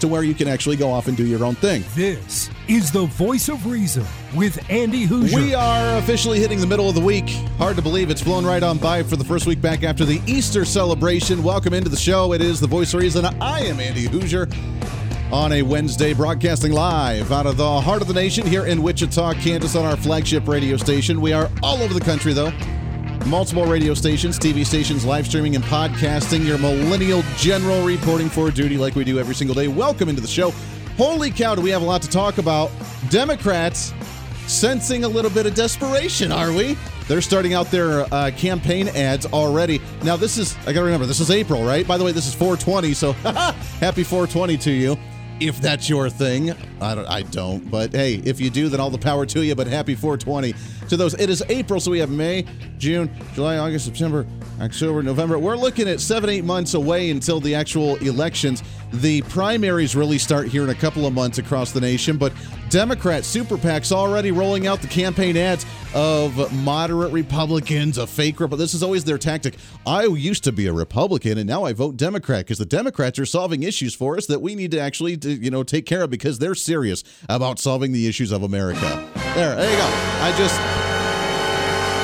to where you can actually go off and do your own thing. This is the voice of reason with Andy Hooser. We are officially hitting the middle of the week. Hard to believe it's flown right on by for the first week back after the Easter celebration. Welcome into the show. It is the voice of reason. I am Andy Hooser on a Wednesday, broadcasting live out of the heart of the nation here in Wichita, Kansas, on our flagship radio station. We are all over the country, though multiple radio stations, TV stations, live streaming, and podcasting. Your millennial general reporting for duty like we do every single day. Welcome into the show. Holy cow, do we have a lot to talk about? Democrats sensing a little bit of desperation, are we? They're starting out their uh, campaign ads already. Now, this is, I gotta remember, this is April, right? By the way, this is 420, so happy 420 to you if that's your thing. I don't, I don't, but hey, if you do, then all the power to you. But happy 420 to those. It is April, so we have May, June, July, August, September, October, November. We're looking at seven, eight months away until the actual elections. The primaries really start here in a couple of months across the nation, but Democrat super PACs already rolling out the campaign ads of moderate Republicans, a fake But This is always their tactic. I used to be a Republican, and now I vote Democrat because the Democrats are solving issues for us that we need to actually, you know, take care of because they're serious about solving the issues of America. There, there you go. I just.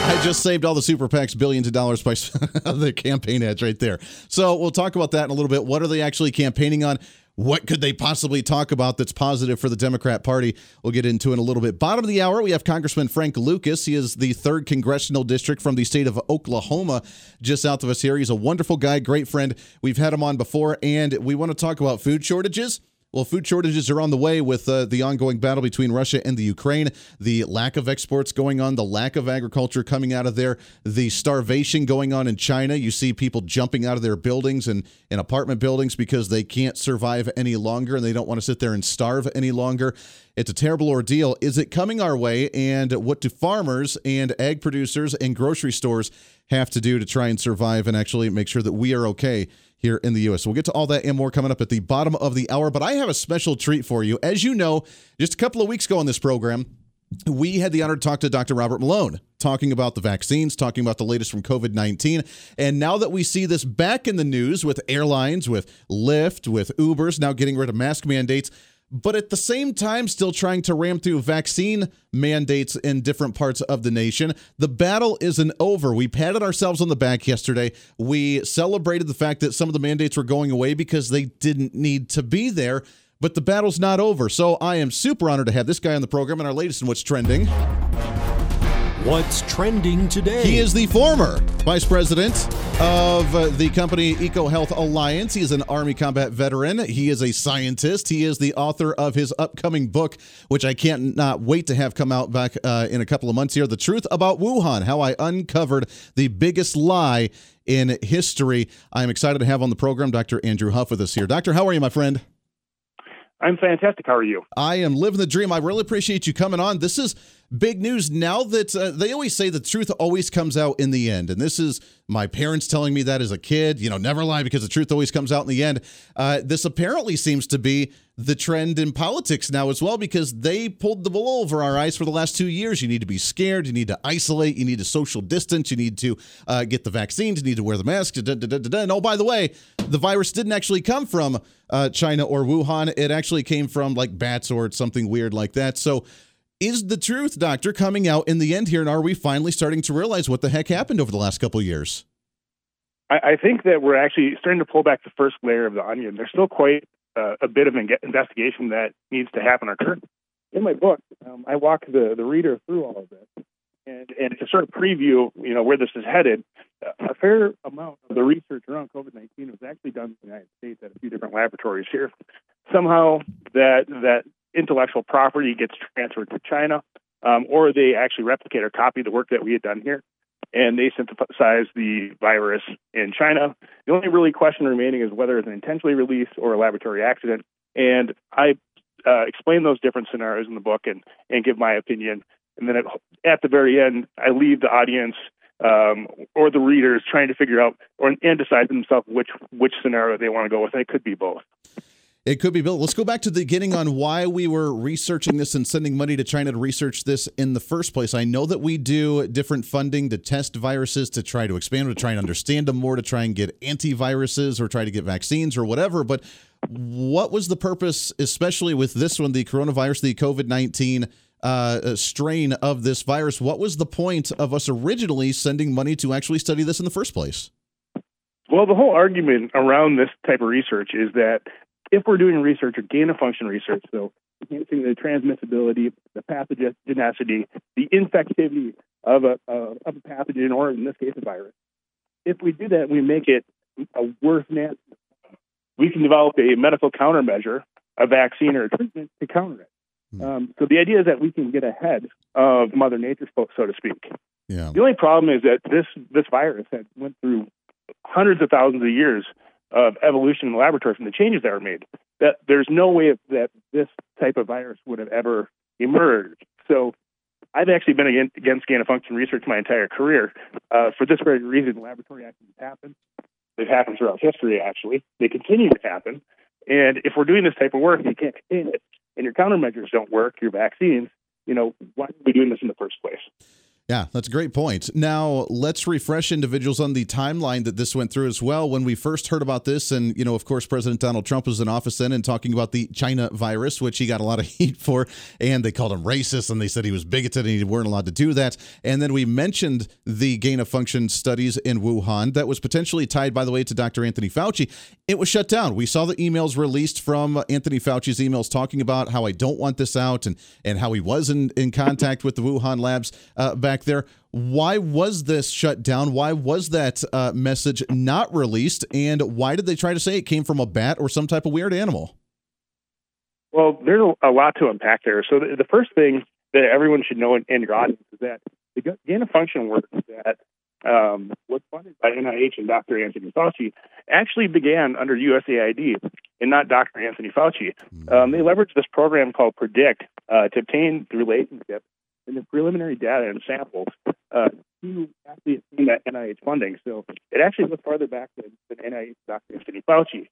I just saved all the super PACs billions of dollars by the campaign ads right there. So we'll talk about that in a little bit. What are they actually campaigning on? What could they possibly talk about that's positive for the Democrat Party? We'll get into in a little bit. Bottom of the hour, we have Congressman Frank Lucas. He is the third congressional district from the state of Oklahoma, just south of us here. He's a wonderful guy, great friend. We've had him on before, and we want to talk about food shortages. Well, food shortages are on the way with uh, the ongoing battle between Russia and the Ukraine, the lack of exports going on, the lack of agriculture coming out of there, the starvation going on in China. You see people jumping out of their buildings and in apartment buildings because they can't survive any longer and they don't want to sit there and starve any longer. It's a terrible ordeal. Is it coming our way? And what do farmers and ag producers and grocery stores have to do to try and survive and actually make sure that we are okay? Here in the U.S. So we'll get to all that and more coming up at the bottom of the hour. But I have a special treat for you. As you know, just a couple of weeks ago on this program, we had the honor to talk to Dr. Robert Malone, talking about the vaccines, talking about the latest from COVID 19. And now that we see this back in the news with airlines, with Lyft, with Ubers now getting rid of mask mandates, but at the same time, still trying to ram through vaccine mandates in different parts of the nation. The battle isn't over. We patted ourselves on the back yesterday. We celebrated the fact that some of the mandates were going away because they didn't need to be there. But the battle's not over. So I am super honored to have this guy on the program and our latest in What's Trending. What's trending today? He is the former vice president of uh, the company EcoHealth Alliance. He is an Army combat veteran. He is a scientist. He is the author of his upcoming book, which I can't not wait to have come out back uh, in a couple of months here. The Truth About Wuhan How I Uncovered the Biggest Lie in History. I'm excited to have on the program Dr. Andrew Huff with us here. Doctor, how are you, my friend? I'm fantastic. How are you? I am living the dream. I really appreciate you coming on. This is big news now that uh, they always say the truth always comes out in the end. And this is my parents telling me that as a kid, you know, never lie because the truth always comes out in the end. Uh, this apparently seems to be the trend in politics now as well because they pulled the wool over our eyes for the last two years. You need to be scared. You need to isolate. You need to social distance. You need to uh, get the vaccines. You need to wear the mask. Da, da, da, and oh, by the way, the virus didn't actually come from uh, China or Wuhan. It actually came from like bats or something weird like that. So is the truth, Doctor, coming out in the end here? And are we finally starting to realize what the heck happened over the last couple years? I, I think that we're actually starting to pull back the first layer of the onion. There's still quite uh, a bit of investigation that needs to happen. In my book, um, I walk the, the reader through all of this. And, and to sort of preview, you know, where this is headed, a fair amount of the research around COVID-19 was actually done in the United States at a few different laboratories here. Somehow that that intellectual property gets transferred to China, um, or they actually replicate or copy the work that we had done here, and they synthesized the virus in China. The only really question remaining is whether it's an intentionally released or a laboratory accident. And I uh, explain those different scenarios in the book and and give my opinion. And then at, at the very end, I leave the audience um, or the readers trying to figure out or and decide themselves which which scenario they want to go with. And it could be both. It could be built. Let's go back to the beginning on why we were researching this and sending money to China to research this in the first place. I know that we do different funding to test viruses, to try to expand, to try and understand them more, to try and get antiviruses or try to get vaccines or whatever. But what was the purpose, especially with this one, the coronavirus, the COVID 19 uh, strain of this virus? What was the point of us originally sending money to actually study this in the first place? Well, the whole argument around this type of research is that if we're doing research or gain of function research, so enhancing the transmissibility, the pathogenicity, the infectivity of a, uh, of a pathogen, or in this case, a virus, if we do that, we make it a worse. We can develop a medical countermeasure, a vaccine or a treatment to counter it. Hmm. Um, so the idea is that we can get ahead of Mother Nature, so to speak. Yeah. The only problem is that this this virus had went through hundreds of thousands of years of evolution in the laboratory from the changes that were made. That there's no way that this type of virus would have ever emerged. So I've actually been against, gain of function research my entire career uh, for this very reason. Laboratory accidents happen. They've happened throughout history, actually. They continue to happen. And if we're doing this type of work and you can't contain it, and your countermeasures don't work, your vaccines, you know, why are we doing this in the first place? Yeah, that's a great point. Now, let's refresh individuals on the timeline that this went through as well. When we first heard about this, and, you know, of course, President Donald Trump was in office then and talking about the China virus, which he got a lot of heat for, and they called him racist and they said he was bigoted and he weren't allowed to do that. And then we mentioned the gain of function studies in Wuhan that was potentially tied, by the way, to Dr. Anthony Fauci. It was shut down. We saw the emails released from Anthony Fauci's emails talking about how I don't want this out and, and how he was in, in contact with the Wuhan labs uh, back back there. Why was this shut down? Why was that uh, message not released? And why did they try to say it came from a bat or some type of weird animal? Well, there's a lot to unpack there. So the, the first thing that everyone should know in, in your audience is that the gain of function work that um, was funded by NIH and Dr. Anthony Fauci actually began under USAID and not Dr. Anthony Fauci. Hmm. Um, they leveraged this program called Predict uh, to obtain the relationship in the preliminary data and samples uh, to actually obtain that NIH funding. So it actually goes farther back than, than NIH Dr. Anthony Fauci.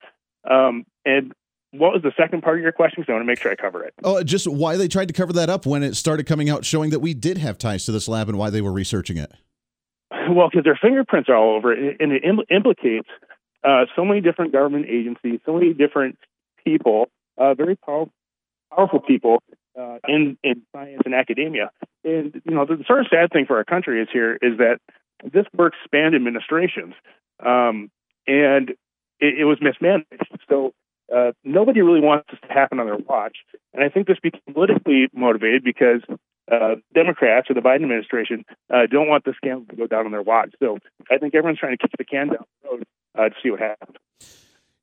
Um, and what was the second part of your question? Because I want to make sure I cover it. Oh, just why they tried to cover that up when it started coming out showing that we did have ties to this lab and why they were researching it. Well, because their fingerprints are all over it, and it Im- implicates uh, so many different government agencies, so many different people, uh, very powerful, powerful people uh, in in science and academia. And you know, the sort of sad thing for our country is here is that this work spanned administrations, um, and it, it, was mismanaged. So uh, nobody really wants this to happen on their watch. And I think this became politically motivated because uh, Democrats or the Biden administration uh, don't want the scandal to go down on their watch. So I think everyone's trying to kick the can down the road uh, to see what happens.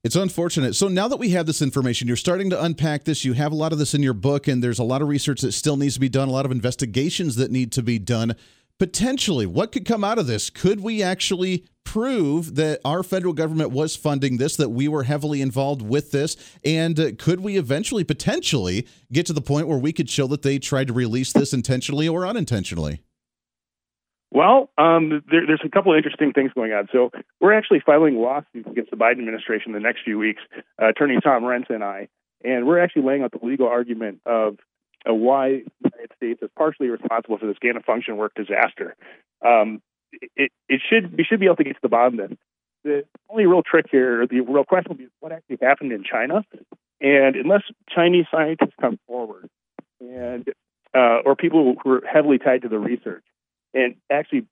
It's unfortunate. So now that we have this information, you're starting to unpack this. You have a lot of this in your book, and there's a lot of research that still needs to be done, a lot of investigations that need to be done. Potentially, what could come out of this? Could we actually prove that our federal government was funding this, that we were heavily involved with this? And uh, could we eventually, potentially, get to the point where we could show that they tried to release this intentionally or unintentionally? Well, um, there, there's a couple of interesting things going on. So we're actually filing lawsuits against the Biden administration in the next few weeks, uh, Attorney Tom Renz and I, and we're actually laying out the legal argument of uh, why the United States is partially responsible for this gain of function work disaster. Um, it, it should we should be able to get to the bottom of this. The only real trick here, the real question will be what actually happened in China, and unless Chinese scientists come forward and uh, or people who are heavily tied to the research and actually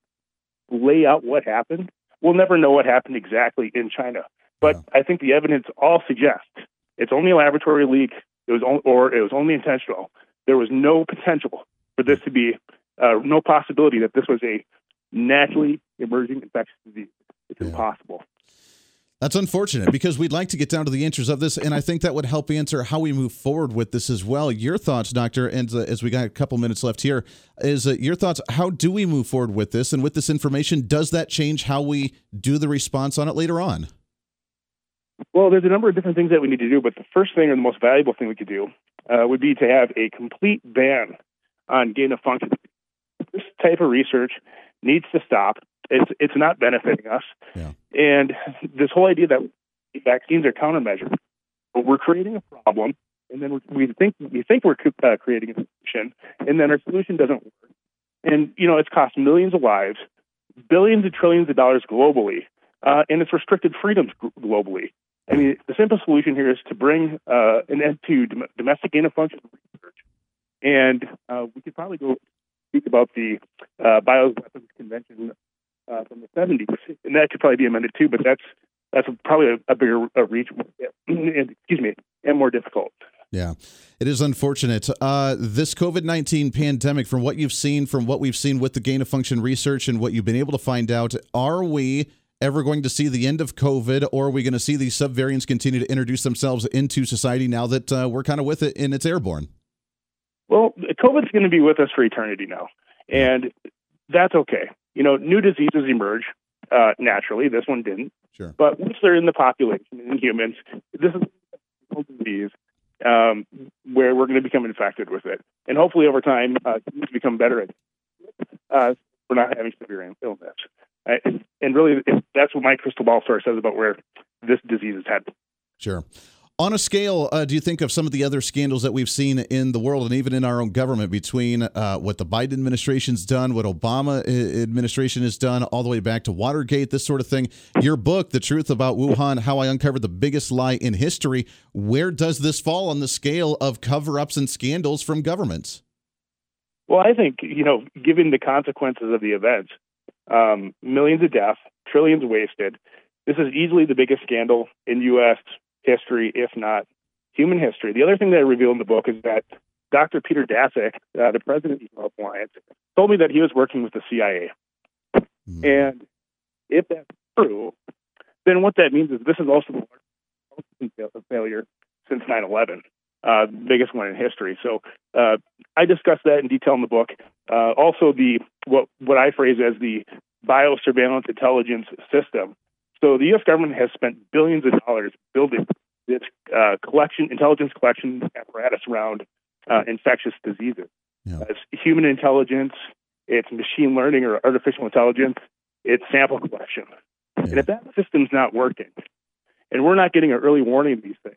lay out what happened, we'll never know what happened exactly in China. But yeah. I think the evidence all suggests it's only a laboratory leak. It was on, or it was only intentional. There was no potential for this to be uh, no possibility that this was a naturally emerging infectious disease. It's yeah. impossible. That's unfortunate because we'd like to get down to the answers of this, and I think that would help answer how we move forward with this as well. Your thoughts, Doctor, and uh, as we got a couple minutes left here, is uh, your thoughts. How do we move forward with this, and with this information, does that change how we do the response on it later on? Well, there's a number of different things that we need to do, but the first thing or the most valuable thing we could do uh, would be to have a complete ban on gain of function. This type of research needs to stop. It's it's not benefiting us, Yeah. and this whole idea that vaccines are countermeasures, but we're creating a problem, and then we think we think we're uh, creating a solution, and then our solution doesn't work. And you know, it's cost millions of lives, billions and trillions of dollars globally, uh, and it's restricted freedoms globally. I mean, the simple solution here is to bring uh, an end to dom- domestic gain of function research, and uh, we could probably go speak about the uh, Bioweapons Convention uh, from the 70s, and that could probably be amended too. But that's that's probably a, a bigger a reach, and, excuse me, and more difficult. Yeah, it is unfortunate. Uh, this COVID 19 pandemic, from what you've seen, from what we've seen with the gain of function research and what you've been able to find out, are we ever going to see the end of COVID or are we going to see these subvariants continue to introduce themselves into society now that uh, we're kind of with it and it's airborne? Well, COVID's going to be with us for eternity now, and that's okay. You know, new diseases emerge uh, naturally. This one didn't. Sure. But once they're in the population in humans, this is a disease um, where we're going to become infected with it, and hopefully over time, uh, humans become better at. It. Uh, we're not having severe illness, uh, and really, that's what my crystal ball sort of says about where this disease is headed. Sure. On a scale, uh, do you think of some of the other scandals that we've seen in the world and even in our own government between uh, what the Biden administration's done, what Obama uh, administration has done, all the way back to Watergate, this sort of thing? Your book, The Truth About Wuhan How I Uncovered the Biggest Lie in History, where does this fall on the scale of cover ups and scandals from governments? Well, I think, you know, given the consequences of the events, um, millions of deaths, trillions wasted, this is easily the biggest scandal in U.S history, if not human history. The other thing that I reveal in the book is that Dr. Peter Daszak, uh, the president of the Alliance, told me that he was working with the CIA. Mm-hmm. And if that's true, then what that means is this is also the largest failure since 9 11, uh, the biggest one in history. So uh, I discuss that in detail in the book. Uh, also, the what, what I phrase as the biosurveillance intelligence system so the U.S. government has spent billions of dollars building its uh, collection, intelligence collection apparatus around uh, infectious diseases. Yeah. It's human intelligence, it's machine learning or artificial intelligence, it's sample collection. Yeah. And if that system's not working, and we're not getting an early warning of these things,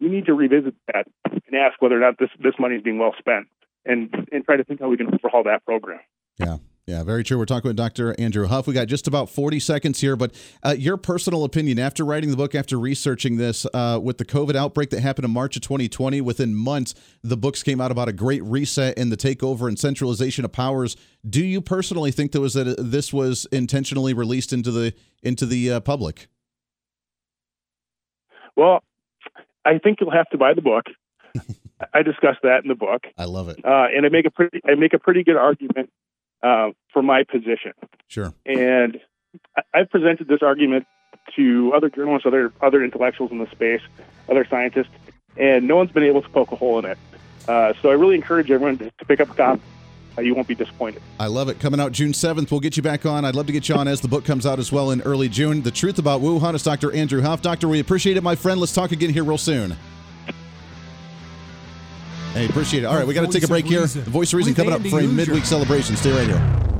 we need to revisit that and ask whether or not this this money is being well spent, and and try to think how we can overhaul that program. Yeah. Yeah, very true. We're talking with Dr. Andrew Huff. We got just about 40 seconds here, but uh, your personal opinion after writing the book, after researching this, uh, with the COVID outbreak that happened in March of 2020, within months, the books came out about a great reset and the takeover and centralization of powers. Do you personally think that was that this was intentionally released into the into the uh, public? Well, I think you'll have to buy the book. I discuss that in the book. I love it, uh, and I make a pretty I make a pretty good argument uh, for my position. Sure. And I've presented this argument to other journalists, other other intellectuals in the space, other scientists, and no one's been able to poke a hole in it. Uh, so I really encourage everyone to, to pick up a copy. Uh, you won't be disappointed. I love it. Coming out June 7th. We'll get you back on. I'd love to get you on as the book comes out as well in early June. The Truth About Wuhan is Dr. Andrew Huff. Doctor, we appreciate it, my friend. Let's talk again here real soon. Hey, appreciate it. All right, we got to take a break here. The voice of reason coming up for a midweek celebration. Stay right here.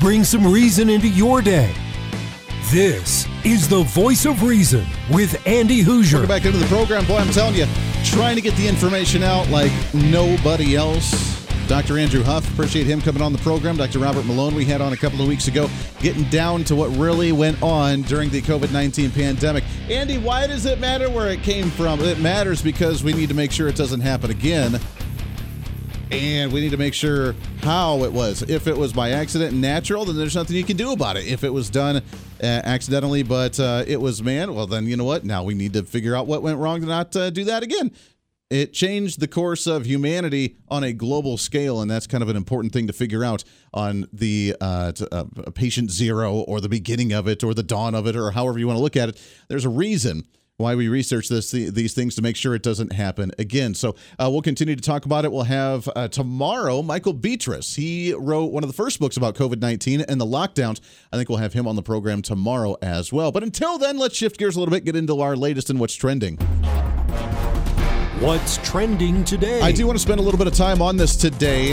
Bring some reason into your day. This is the voice of reason with Andy Hooser. Welcome back into the program. Boy, I'm telling you, trying to get the information out like nobody else. Dr. Andrew Huff, appreciate him coming on the program. Dr. Robert Malone, we had on a couple of weeks ago, getting down to what really went on during the COVID 19 pandemic. Andy, why does it matter where it came from? It matters because we need to make sure it doesn't happen again. And we need to make sure how it was. If it was by accident and natural, then there's nothing you can do about it. If it was done uh, accidentally, but uh, it was man, well, then you know what? Now we need to figure out what went wrong to not uh, do that again. It changed the course of humanity on a global scale, and that's kind of an important thing to figure out on the uh, uh, patient zero or the beginning of it or the dawn of it or however you want to look at it. There's a reason why we research this these things to make sure it doesn't happen again. So uh, we'll continue to talk about it. We'll have uh, tomorrow Michael Betrus. He wrote one of the first books about COVID nineteen and the lockdowns. I think we'll have him on the program tomorrow as well. But until then, let's shift gears a little bit, get into our latest and what's trending. What's trending today? I do want to spend a little bit of time on this today,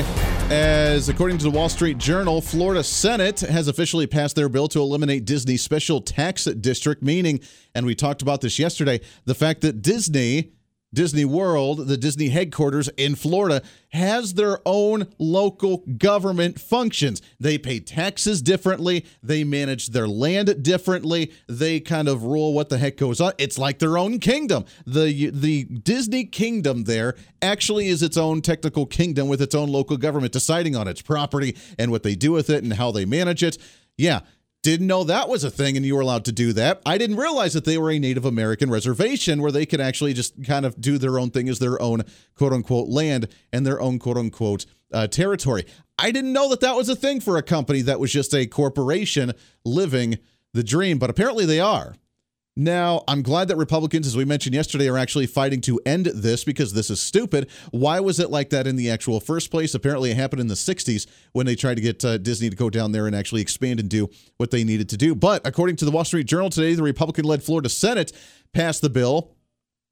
as according to the Wall Street Journal, Florida Senate has officially passed their bill to eliminate Disney's special tax district, meaning, and we talked about this yesterday, the fact that Disney Disney World, the Disney headquarters in Florida, has their own local government functions. They pay taxes differently, they manage their land differently, they kind of rule what the heck goes on. It's like their own kingdom. The the Disney kingdom there actually is its own technical kingdom with its own local government deciding on its property and what they do with it and how they manage it. Yeah, didn't know that was a thing and you were allowed to do that. I didn't realize that they were a Native American reservation where they could actually just kind of do their own thing as their own quote unquote land and their own quote unquote uh, territory. I didn't know that that was a thing for a company that was just a corporation living the dream, but apparently they are. Now, I'm glad that Republicans, as we mentioned yesterday, are actually fighting to end this because this is stupid. Why was it like that in the actual first place? Apparently, it happened in the 60s when they tried to get uh, Disney to go down there and actually expand and do what they needed to do. But according to the Wall Street Journal today, the Republican led Florida Senate passed the bill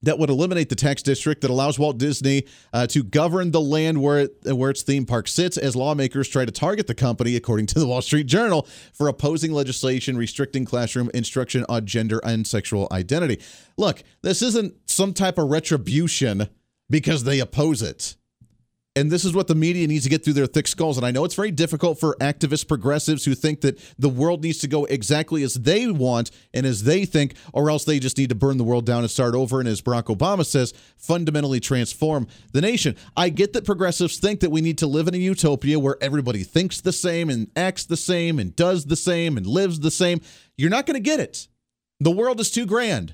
that would eliminate the tax district that allows Walt Disney uh, to govern the land where it, where its theme park sits as lawmakers try to target the company according to the Wall Street Journal for opposing legislation restricting classroom instruction on gender and sexual identity. Look, this isn't some type of retribution because they oppose it. And this is what the media needs to get through their thick skulls. And I know it's very difficult for activist progressives who think that the world needs to go exactly as they want and as they think, or else they just need to burn the world down and start over. And as Barack Obama says, fundamentally transform the nation. I get that progressives think that we need to live in a utopia where everybody thinks the same and acts the same and does the same and lives the same. You're not going to get it. The world is too grand.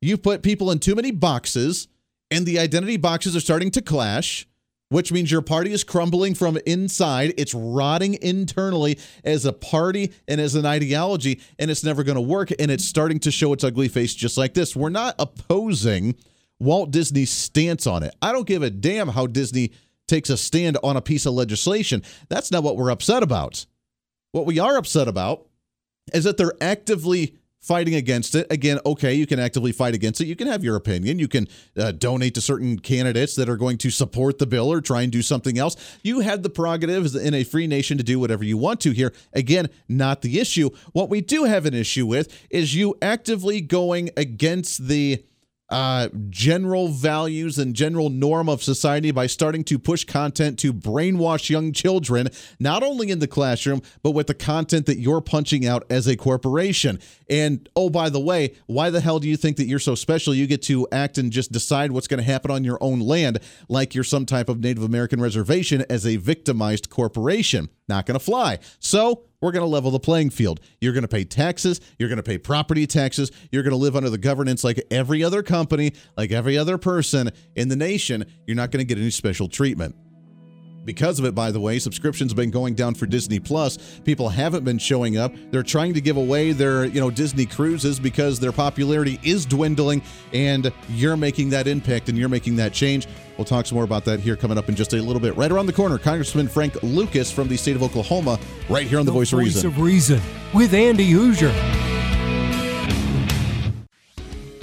You've put people in too many boxes, and the identity boxes are starting to clash which means your party is crumbling from inside. It's rotting internally as a party and as an ideology, and it's never going to work. And it's starting to show its ugly face just like this. We're not opposing Walt Disney's stance on it. I don't give a damn how Disney takes a stand on a piece of legislation. That's not what we're upset about. What we are upset about is that they're actively fighting against it. Again, okay, you can actively fight against it. You can have your opinion. You can uh, donate to certain candidates that are going to support the bill or try and do something else. You have the prerogatives in a free nation to do whatever you want to here. Again, not the issue. What we do have an issue with is you actively going against the uh, general values and general norm of society by starting to push content to brainwash young children, not only in the classroom, but with the content that you're punching out as a corporation. And oh, by the way, why the hell do you think that you're so special? You get to act and just decide what's going to happen on your own land like you're some type of Native American reservation as a victimized corporation. Not going to fly. So, we're going to level the playing field. You're going to pay taxes. You're going to pay property taxes. You're going to live under the governance like every other company, like every other person in the nation. You're not going to get any special treatment. Because of it, by the way, subscriptions have been going down for Disney Plus. People haven't been showing up. They're trying to give away their, you know, Disney cruises because their popularity is dwindling, and you're making that impact and you're making that change. We'll talk some more about that here coming up in just a little bit. Right around the corner, Congressman Frank Lucas from the state of Oklahoma, right here on the, the Voice, Voice of Reason. of Reason with Andy Hooser.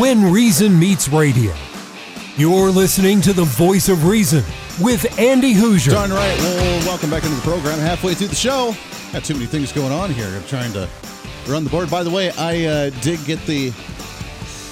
When Reason Meets Radio. You're listening to the voice of reason with Andy Hooser. Darn right. Well, welcome back into the program. Halfway through the show. Got too many things going on here. I'm trying to run the board. By the way, I uh, did get the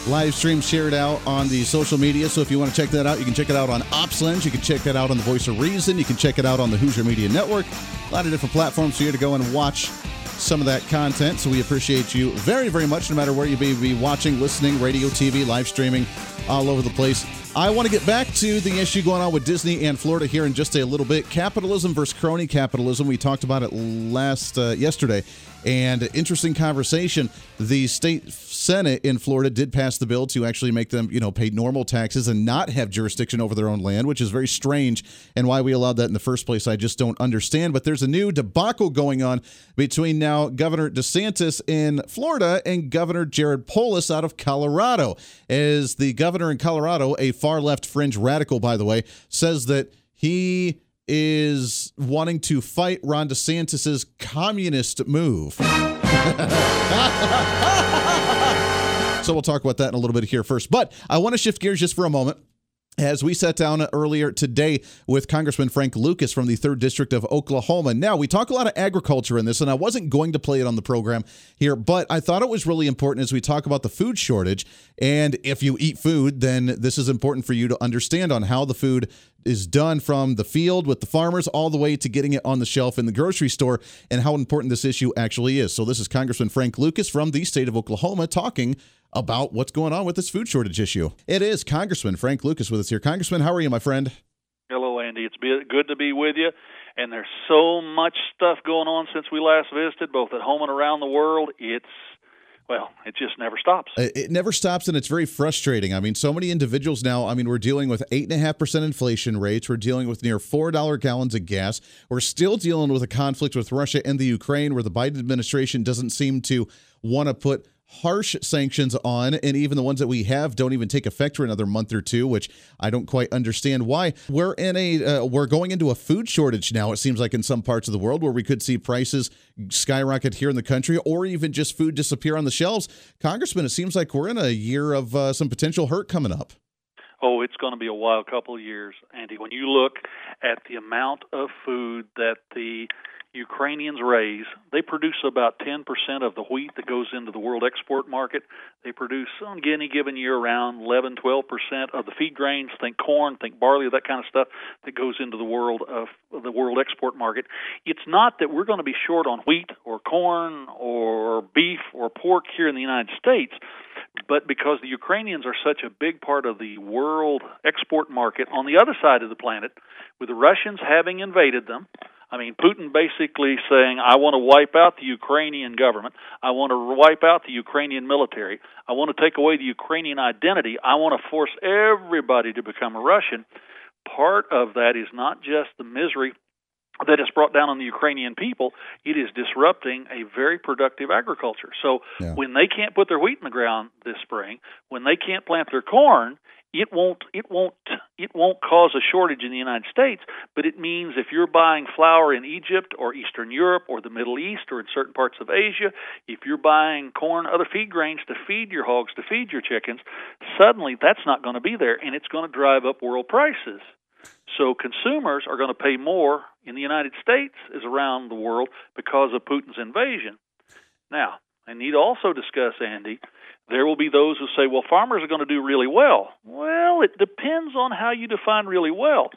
live stream shared out on the social media. So if you want to check that out, you can check it out on OpsLens. You can check that out on the Voice of Reason. You can check it out on the Hooser Media Network. A lot of different platforms for you to go and watch some of that content. So we appreciate you very, very much, no matter where you may be watching, listening, radio, TV, live streaming, all over the place. I want to get back to the issue going on with Disney and Florida here in just a little bit. Capitalism versus crony capitalism. We talked about it last uh, yesterday. And interesting conversation. The state Senate in Florida did pass the bill to actually make them, you know, pay normal taxes and not have jurisdiction over their own land, which is very strange. And why we allowed that in the first place, I just don't understand. But there's a new debacle going on between now Governor DeSantis in Florida and Governor Jared Polis out of Colorado. As the governor in Colorado, a far left fringe radical, by the way, says that he is wanting to fight Ron DeSantis's communist move. so we'll talk about that in a little bit here first. But I want to shift gears just for a moment as we sat down earlier today with Congressman Frank Lucas from the 3rd District of Oklahoma. Now, we talk a lot of agriculture in this, and I wasn't going to play it on the program here, but I thought it was really important as we talk about the food shortage. And if you eat food, then this is important for you to understand on how the food is done from the field with the farmers all the way to getting it on the shelf in the grocery store and how important this issue actually is. So, this is Congressman Frank Lucas from the state of Oklahoma talking about what's going on with this food shortage issue. It is Congressman Frank Lucas with us here. Congressman, how are you, my friend? Hello, Andy. It's good to be with you. And there's so much stuff going on since we last visited, both at home and around the world. It's well, it just never stops. It never stops, and it's very frustrating. I mean, so many individuals now. I mean, we're dealing with eight and a half percent inflation rates. We're dealing with near four dollar gallons of gas. We're still dealing with a conflict with Russia and the Ukraine, where the Biden administration doesn't seem to want to put harsh sanctions on, and even the ones that we have don't even take effect for another month or two, which I don't quite understand why. We're in a uh, we're going into a food shortage now. It seems like in some parts of the world where we could see prices skyrocket here in the country, or even just food disappear on the shelves. Congressman, it seems like we're in a year of uh, some potential hurt coming up. Oh, it's going to be a wild couple of years, Andy. When you look at the amount of food that the Ukrainians raise, they produce about 10% of the wheat that goes into the world export market. They produce oh, on any given year around 11, 12% of the feed grains. Think corn, think barley, that kind of stuff that goes into the world of the world export market. It's not that we're going to be short on wheat or corn or beef or pork here in the United States, but because the Ukrainians are such a big part of the world export market on the other side of the planet, with the Russians having invaded them I mean, Putin basically saying, I want to wipe out the Ukrainian government. I want to wipe out the Ukrainian military. I want to take away the Ukrainian identity. I want to force everybody to become a Russian. Part of that is not just the misery that is brought down on the Ukrainian people, it is disrupting a very productive agriculture. So yeah. when they can't put their wheat in the ground this spring, when they can't plant their corn, it won't it won't it won't cause a shortage in the United States, but it means if you're buying flour in Egypt or Eastern Europe or the Middle East or in certain parts of Asia, if you're buying corn, other feed grains to feed your hogs, to feed your chickens, suddenly that's not going to be there and it's going to drive up world prices. So consumers are going to pay more in the United States as around the world because of Putin's invasion. Now, I need to also discuss, Andy, there will be those who say, well, farmers are going to do really well. Well, it depends on how you define really well.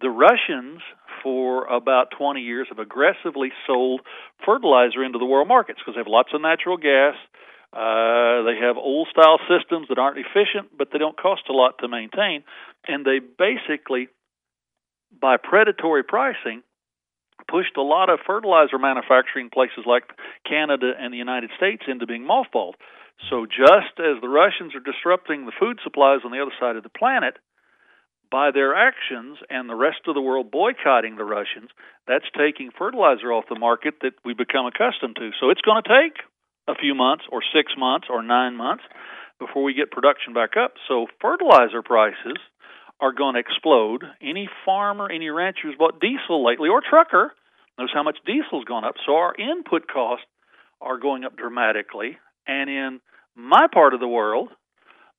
The Russians, for about 20 years, have aggressively sold fertilizer into the world markets because they have lots of natural gas. Uh, they have old style systems that aren't efficient, but they don't cost a lot to maintain. And they basically, by predatory pricing, pushed a lot of fertilizer manufacturing places like Canada and the United States into being mothballed. So, just as the Russians are disrupting the food supplies on the other side of the planet, by their actions and the rest of the world boycotting the Russians, that's taking fertilizer off the market that we become accustomed to. So, it's going to take a few months, or six months, or nine months before we get production back up. So, fertilizer prices are going to explode. Any farmer, any rancher who's bought diesel lately, or trucker, knows how much diesel's gone up. So, our input costs are going up dramatically. And in my part of the world,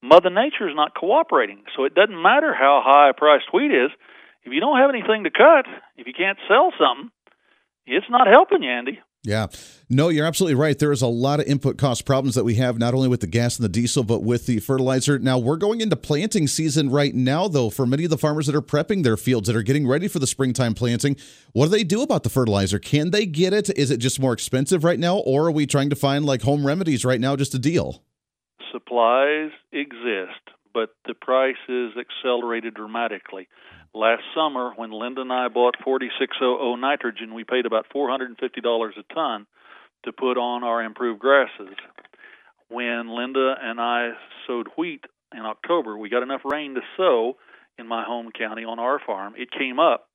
Mother Nature is not cooperating. So it doesn't matter how high priced wheat is. If you don't have anything to cut, if you can't sell something, it's not helping you, Andy. Yeah. No, you're absolutely right. There is a lot of input cost problems that we have, not only with the gas and the diesel, but with the fertilizer. Now, we're going into planting season right now, though, for many of the farmers that are prepping their fields, that are getting ready for the springtime planting. What do they do about the fertilizer? Can they get it? Is it just more expensive right now, or are we trying to find like home remedies right now just a deal? Supplies exist, but the price is accelerated dramatically. Last summer, when Linda and I bought 4600 nitrogen, we paid about $450 a ton to put on our improved grasses. When Linda and I sowed wheat in October, we got enough rain to sow in my home county on our farm. It came up,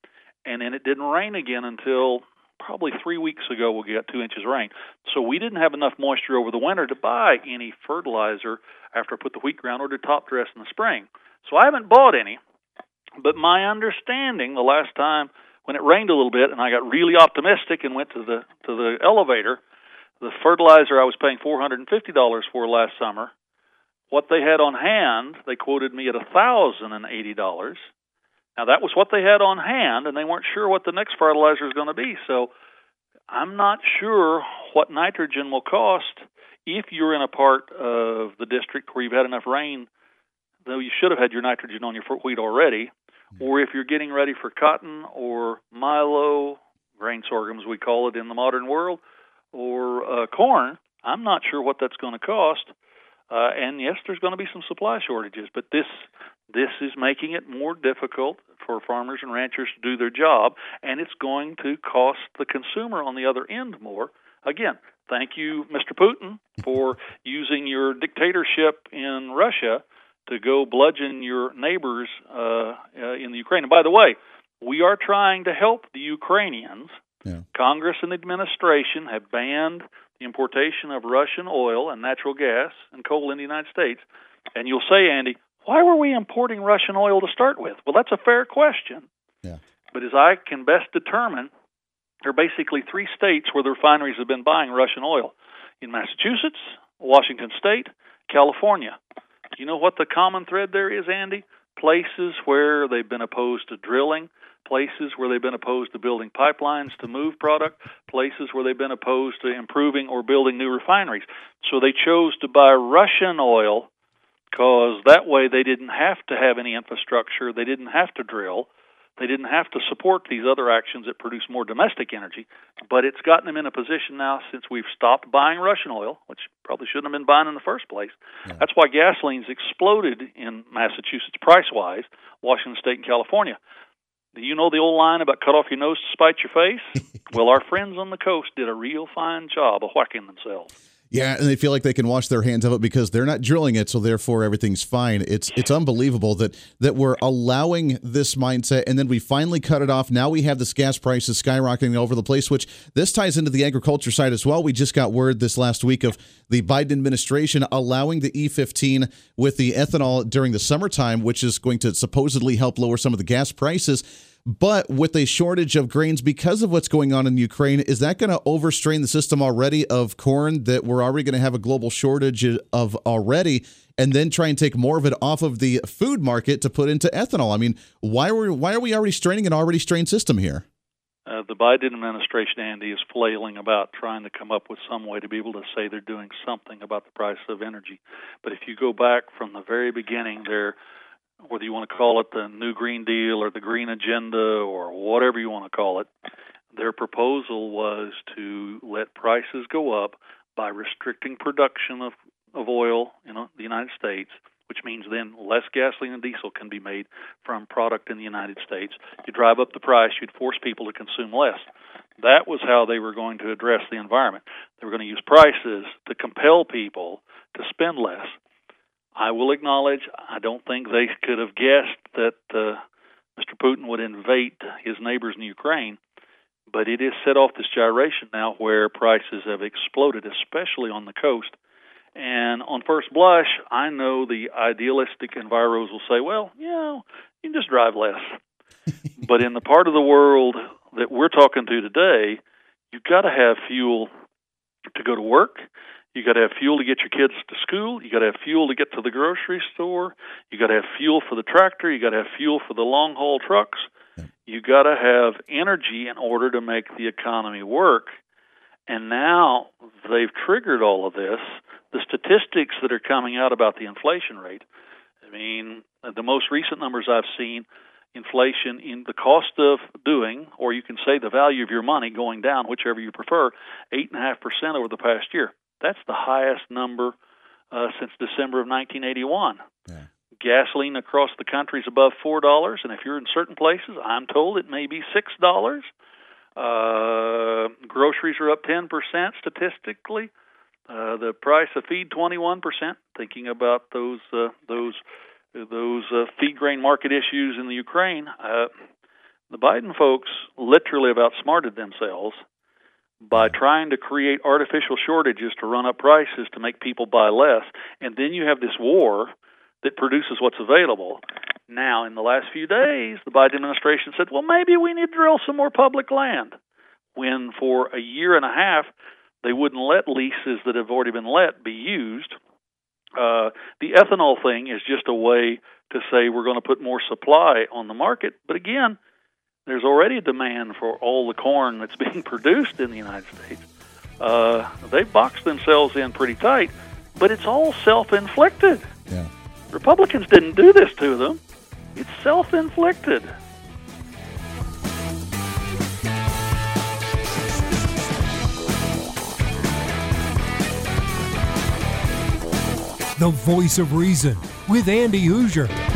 and then it didn't rain again until probably three weeks ago. We got two inches of rain, so we didn't have enough moisture over the winter to buy any fertilizer after I put the wheat ground or to top dress in the spring. So I haven't bought any. But my understanding the last time when it rained a little bit and I got really optimistic and went to the to the elevator, the fertilizer I was paying four hundred and fifty dollars for last summer, what they had on hand, they quoted me at a thousand and eighty dollars. Now that was what they had on hand, and they weren't sure what the next fertilizer is going to be. So I'm not sure what nitrogen will cost if you're in a part of the district where you've had enough rain, though you should have had your nitrogen on your wheat already, or if you're getting ready for cotton or milo, grain sorghum as we call it in the modern world, or uh, corn, I'm not sure what that's going to cost. Uh, and yes, there's going to be some supply shortages, but this this is making it more difficult for farmers and ranchers to do their job, and it's going to cost the consumer on the other end more. Again, thank you, Mr. Putin, for using your dictatorship in Russia to go bludgeon your neighbors uh, uh, in the Ukraine. And by the way, we are trying to help the Ukrainians. Yeah. Congress and the administration have banned the importation of Russian oil and natural gas and coal in the United States. And you'll say, Andy, why were we importing Russian oil to start with? Well, that's a fair question. Yeah. But as I can best determine, there are basically three states where the refineries have been buying Russian oil in Massachusetts, Washington State, California. You know what the common thread there is, Andy? places where they've been opposed to drilling, places where they've been opposed to building pipelines to move product, places where they've been opposed to improving or building new refineries. So they chose to buy Russian oil because that way they didn't have to have any infrastructure, they didn't have to drill, they didn't have to support these other actions that produce more domestic energy. But it's gotten them in a position now since we've stopped buying Russian oil, which probably shouldn't have been buying in the first place. Yeah. That's why gasoline's exploded in Massachusetts price wise, Washington State and California. Do you know the old line about cut off your nose to spite your face? well, our friends on the coast did a real fine job of whacking themselves. Yeah, and they feel like they can wash their hands of it because they're not drilling it, so therefore everything's fine. It's it's unbelievable that that we're allowing this mindset, and then we finally cut it off. Now we have this gas prices skyrocketing all over the place, which this ties into the agriculture side as well. We just got word this last week of the Biden administration allowing the E15 with the ethanol during the summertime, which is going to supposedly help lower some of the gas prices. But with a shortage of grains because of what's going on in Ukraine, is that going to overstrain the system already of corn that we're already going to have a global shortage of already? And then try and take more of it off of the food market to put into ethanol. I mean, why are we, why are we already straining an already strained system here? Uh, the Biden administration, Andy, is flailing about trying to come up with some way to be able to say they're doing something about the price of energy. But if you go back from the very beginning, they're whether you want to call it the New Green Deal or the Green Agenda or whatever you want to call it, their proposal was to let prices go up by restricting production of, of oil in uh, the United States, which means then less gasoline and diesel can be made from product in the United States. You drive up the price, you'd force people to consume less. That was how they were going to address the environment. They were going to use prices to compel people to spend less. I will acknowledge I don't think they could have guessed that uh, Mr. Putin would invade his neighbors in Ukraine, but it has set off this gyration now where prices have exploded, especially on the coast. And on first blush, I know the idealistic enviros will say, well, you know, you can just drive less. but in the part of the world that we're talking to today, you've got to have fuel to go to work. You got to have fuel to get your kids to school. You got to have fuel to get to the grocery store. You got to have fuel for the tractor. You got to have fuel for the long haul trucks. You got to have energy in order to make the economy work. And now they've triggered all of this. The statistics that are coming out about the inflation rate. I mean, the most recent numbers I've seen inflation in the cost of doing, or you can say the value of your money going down, whichever you prefer, 8.5% over the past year. That's the highest number uh, since December of 1981. Yeah. Gasoline across the country is above four dollars, and if you're in certain places, I'm told it may be six dollars. Uh, groceries are up ten percent statistically. Uh, the price of feed twenty one percent. Thinking about those uh, those those uh, feed grain market issues in the Ukraine, uh, the Biden folks literally have outsmarted themselves by trying to create artificial shortages to run up prices to make people buy less. And then you have this war that produces what's available. Now, in the last few days, the Biden administration said, well, maybe we need to drill some more public land. When for a year and a half, they wouldn't let leases that have already been let be used. Uh, the ethanol thing is just a way to say we're going to put more supply on the market. But again, there's already a demand for all the corn that's being produced in the United States. Uh, they've boxed themselves in pretty tight, but it's all self inflicted. Yeah. Republicans didn't do this to them, it's self inflicted. The voice of reason with Andy Hooser.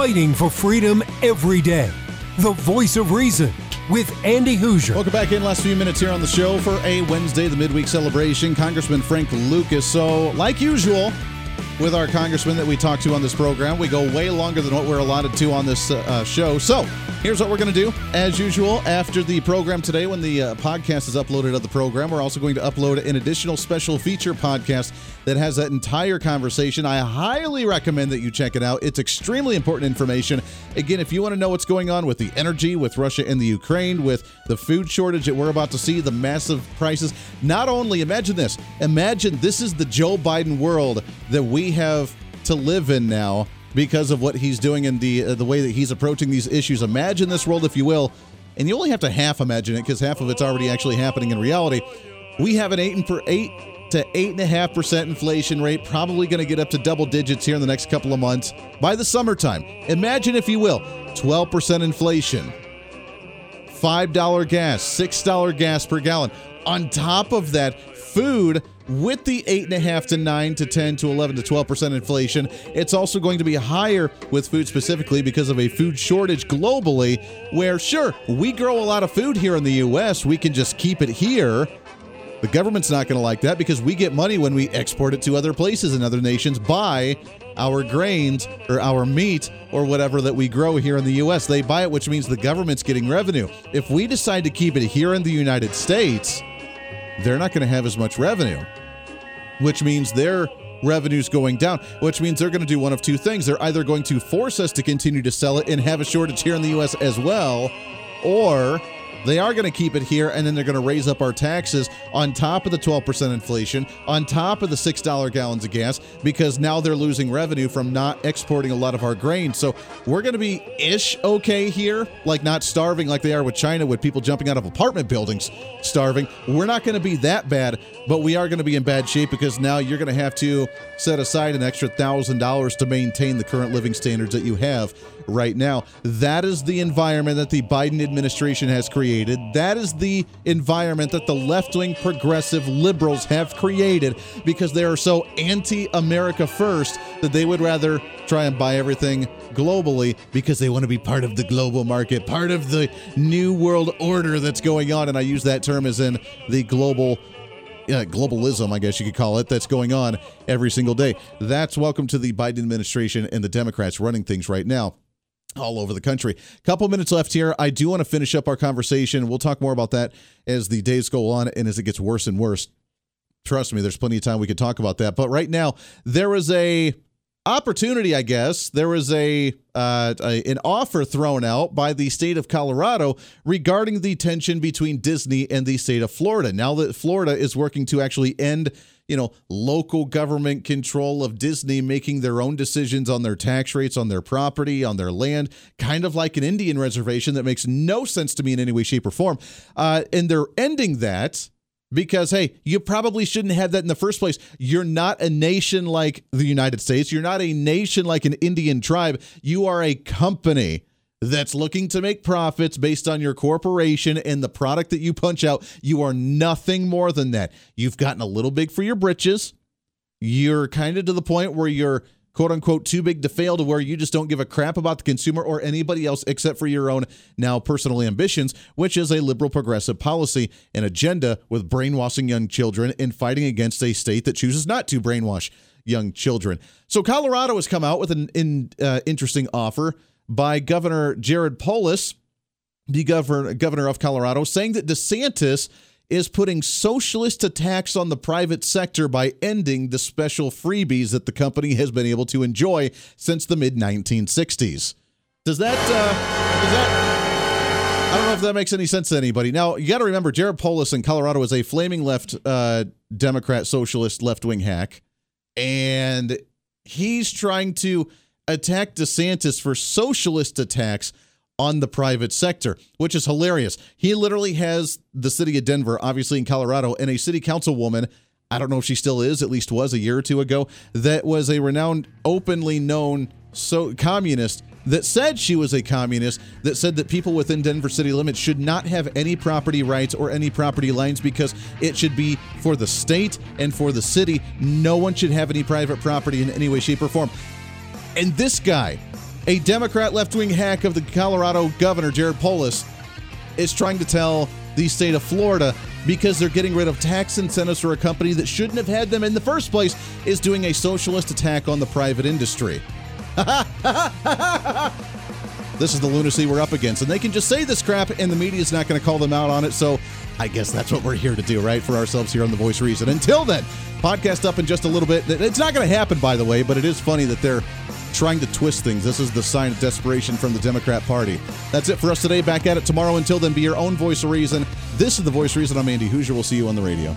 Fighting for freedom every day. The voice of reason with Andy Hooser. Welcome back in. Last few minutes here on the show for a Wednesday, the midweek celebration. Congressman Frank Lucas. So, like usual, with our congressman that we talk to on this program, we go way longer than what we're allotted to on this uh, show. So, here's what we're going to do. As usual, after the program today, when the uh, podcast is uploaded of the program, we're also going to upload an additional special feature podcast that has that entire conversation. I highly recommend that you check it out. It's extremely important information. Again, if you want to know what's going on with the energy, with Russia and the Ukraine, with the food shortage that we're about to see, the massive prices, not only imagine this, imagine this is the Joe Biden world that we have to live in now because of what he's doing and the uh, the way that he's approaching these issues. Imagine this world, if you will, and you only have to half imagine it because half of it's already actually happening in reality. We have an eight and for eight to eight and a half percent inflation rate, probably going to get up to double digits here in the next couple of months by the summertime. Imagine, if you will, 12% inflation, $5 gas, $6 gas per gallon. On top of that, food with the eight and a half to nine to 10 to 11 to 12 percent inflation. It's also going to be higher with food specifically because of a food shortage globally, where sure, we grow a lot of food here in the U.S., we can just keep it here. The government's not going to like that because we get money when we export it to other places and other nations, buy our grains or our meat or whatever that we grow here in the U.S. They buy it, which means the government's getting revenue. If we decide to keep it here in the United States, they're not going to have as much revenue, which means their revenue's going down, which means they're going to do one of two things. They're either going to force us to continue to sell it and have a shortage here in the U.S. as well, or they are going to keep it here and then they're going to raise up our taxes on top of the 12% inflation, on top of the $6 gallons of gas, because now they're losing revenue from not exporting a lot of our grain. So we're going to be ish okay here, like not starving like they are with China, with people jumping out of apartment buildings starving. We're not going to be that bad, but we are going to be in bad shape because now you're going to have to set aside an extra $1,000 to maintain the current living standards that you have right now. That is the environment that the Biden administration has created. That is the environment that the left wing progressive liberals have created because they are so anti America first that they would rather try and buy everything globally because they want to be part of the global market, part of the new world order that's going on. And I use that term as in the global uh, globalism, I guess you could call it, that's going on every single day. That's welcome to the Biden administration and the Democrats running things right now all over the country. A Couple minutes left here. I do want to finish up our conversation. We'll talk more about that as the days go on and as it gets worse and worse. Trust me, there's plenty of time we could talk about that. But right now, there is a opportunity, I guess. There was a, uh, a, an offer thrown out by the state of Colorado regarding the tension between Disney and the state of Florida. Now that Florida is working to actually end, you know, local government control of Disney making their own decisions on their tax rates, on their property, on their land, kind of like an Indian reservation that makes no sense to me in any way, shape, or form. Uh, and they're ending that because hey you probably shouldn't have that in the first place. You're not a nation like the united states. You're not a nation like an indian tribe. You are a company that's looking to make profits based on your corporation and the product that you punch out you are nothing more than that you've gotten a little big for your britches you're kind of to the point where you're quote unquote too big to fail to where you just don't give a crap about the consumer or anybody else except for your own now personal ambitions, which is a liberal progressive policy and agenda with brainwashing young children and fighting against a state that chooses not to brainwash young children. So Colorado has come out with an in, uh, interesting offer by Governor Jared Polis, the governor governor of Colorado, saying that DeSantis is putting socialist attacks on the private sector by ending the special freebies that the company has been able to enjoy since the mid 1960s. Does that, uh, does that, I don't know if that makes any sense to anybody. Now, you got to remember, Jared Polis in Colorado is a flaming left uh, Democrat socialist left wing hack, and he's trying to attack DeSantis for socialist attacks on the private sector, which is hilarious. He literally has the city of Denver, obviously in Colorado, and a city councilwoman. I don't know if she still is, at least was a year or two ago, that was a renowned, openly known so communist that said she was a communist, that said that people within Denver city limits should not have any property rights or any property lines because it should be for the state and for the city. No one should have any private property in any way, shape, or form. And this guy, a Democrat left wing hack of the Colorado governor, Jared Polis, is trying to tell the state of Florida because they're getting rid of tax incentives for a company that shouldn't have had them in the first place is doing a socialist attack on the private industry. this is the lunacy we're up against. And they can just say this crap, and the media's not going to call them out on it. So I guess that's what we're here to do, right? For ourselves here on The Voice Reason. Until then, podcast up in just a little bit. It's not going to happen, by the way, but it is funny that they're trying to twist things. This is the sign of desperation from the Democrat Party. That's it for us today. Back at it tomorrow. Until then, be your own voice of reason. This is the voice of reason. I'm Andy Hooser. We'll see you on the radio.